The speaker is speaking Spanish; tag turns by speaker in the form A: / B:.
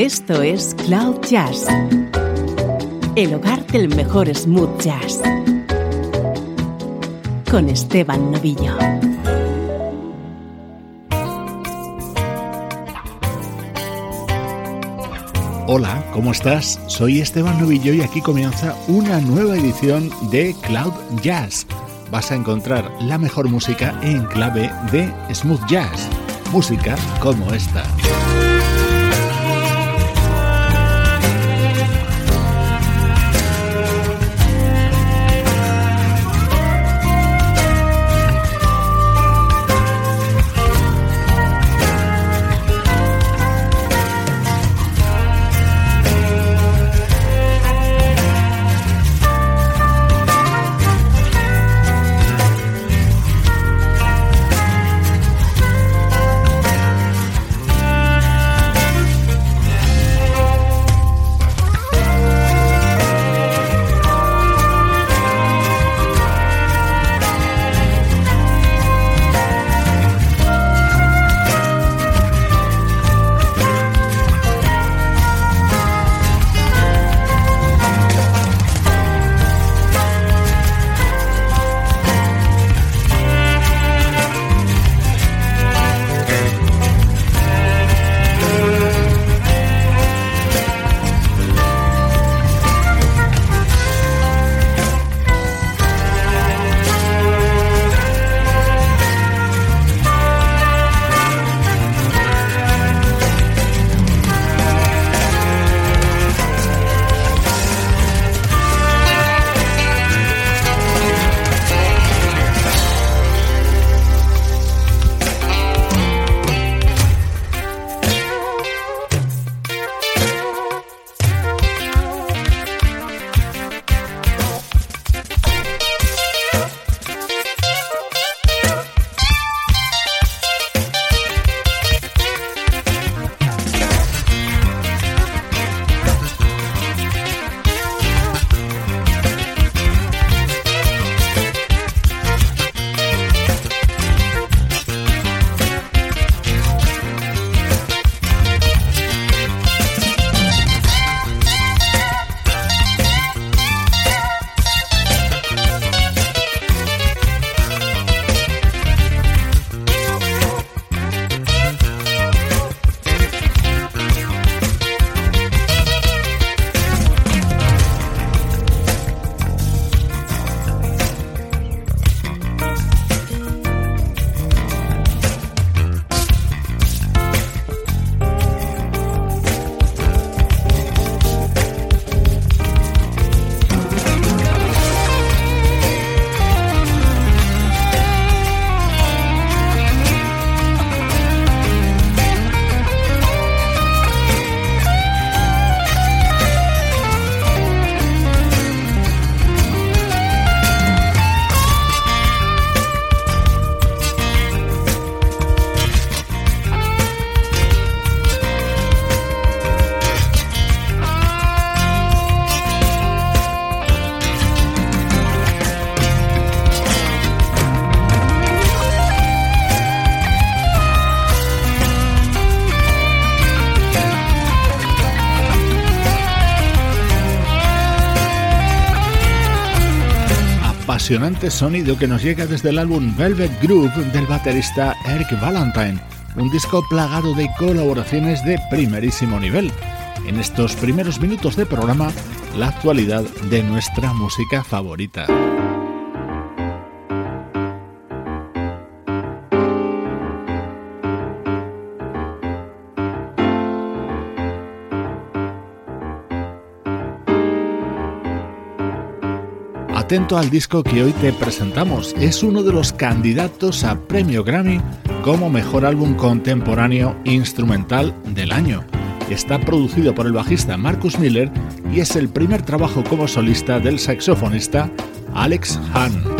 A: Esto es Cloud Jazz, el hogar del mejor smooth jazz, con Esteban Novillo.
B: Hola, ¿cómo estás? Soy Esteban Novillo y aquí comienza una nueva edición de Cloud Jazz. Vas a encontrar la mejor música en clave de smooth jazz, música como esta. Impresionante sonido que nos llega desde el álbum Velvet Groove del baterista Eric Valentine, un disco plagado de colaboraciones de primerísimo nivel. En estos primeros minutos de programa, la actualidad de nuestra música favorita. Atento al disco que hoy te presentamos. Es uno de los candidatos a premio Grammy como mejor álbum contemporáneo instrumental del año. Está producido por el bajista Marcus Miller y es el primer trabajo como solista del saxofonista Alex Hahn.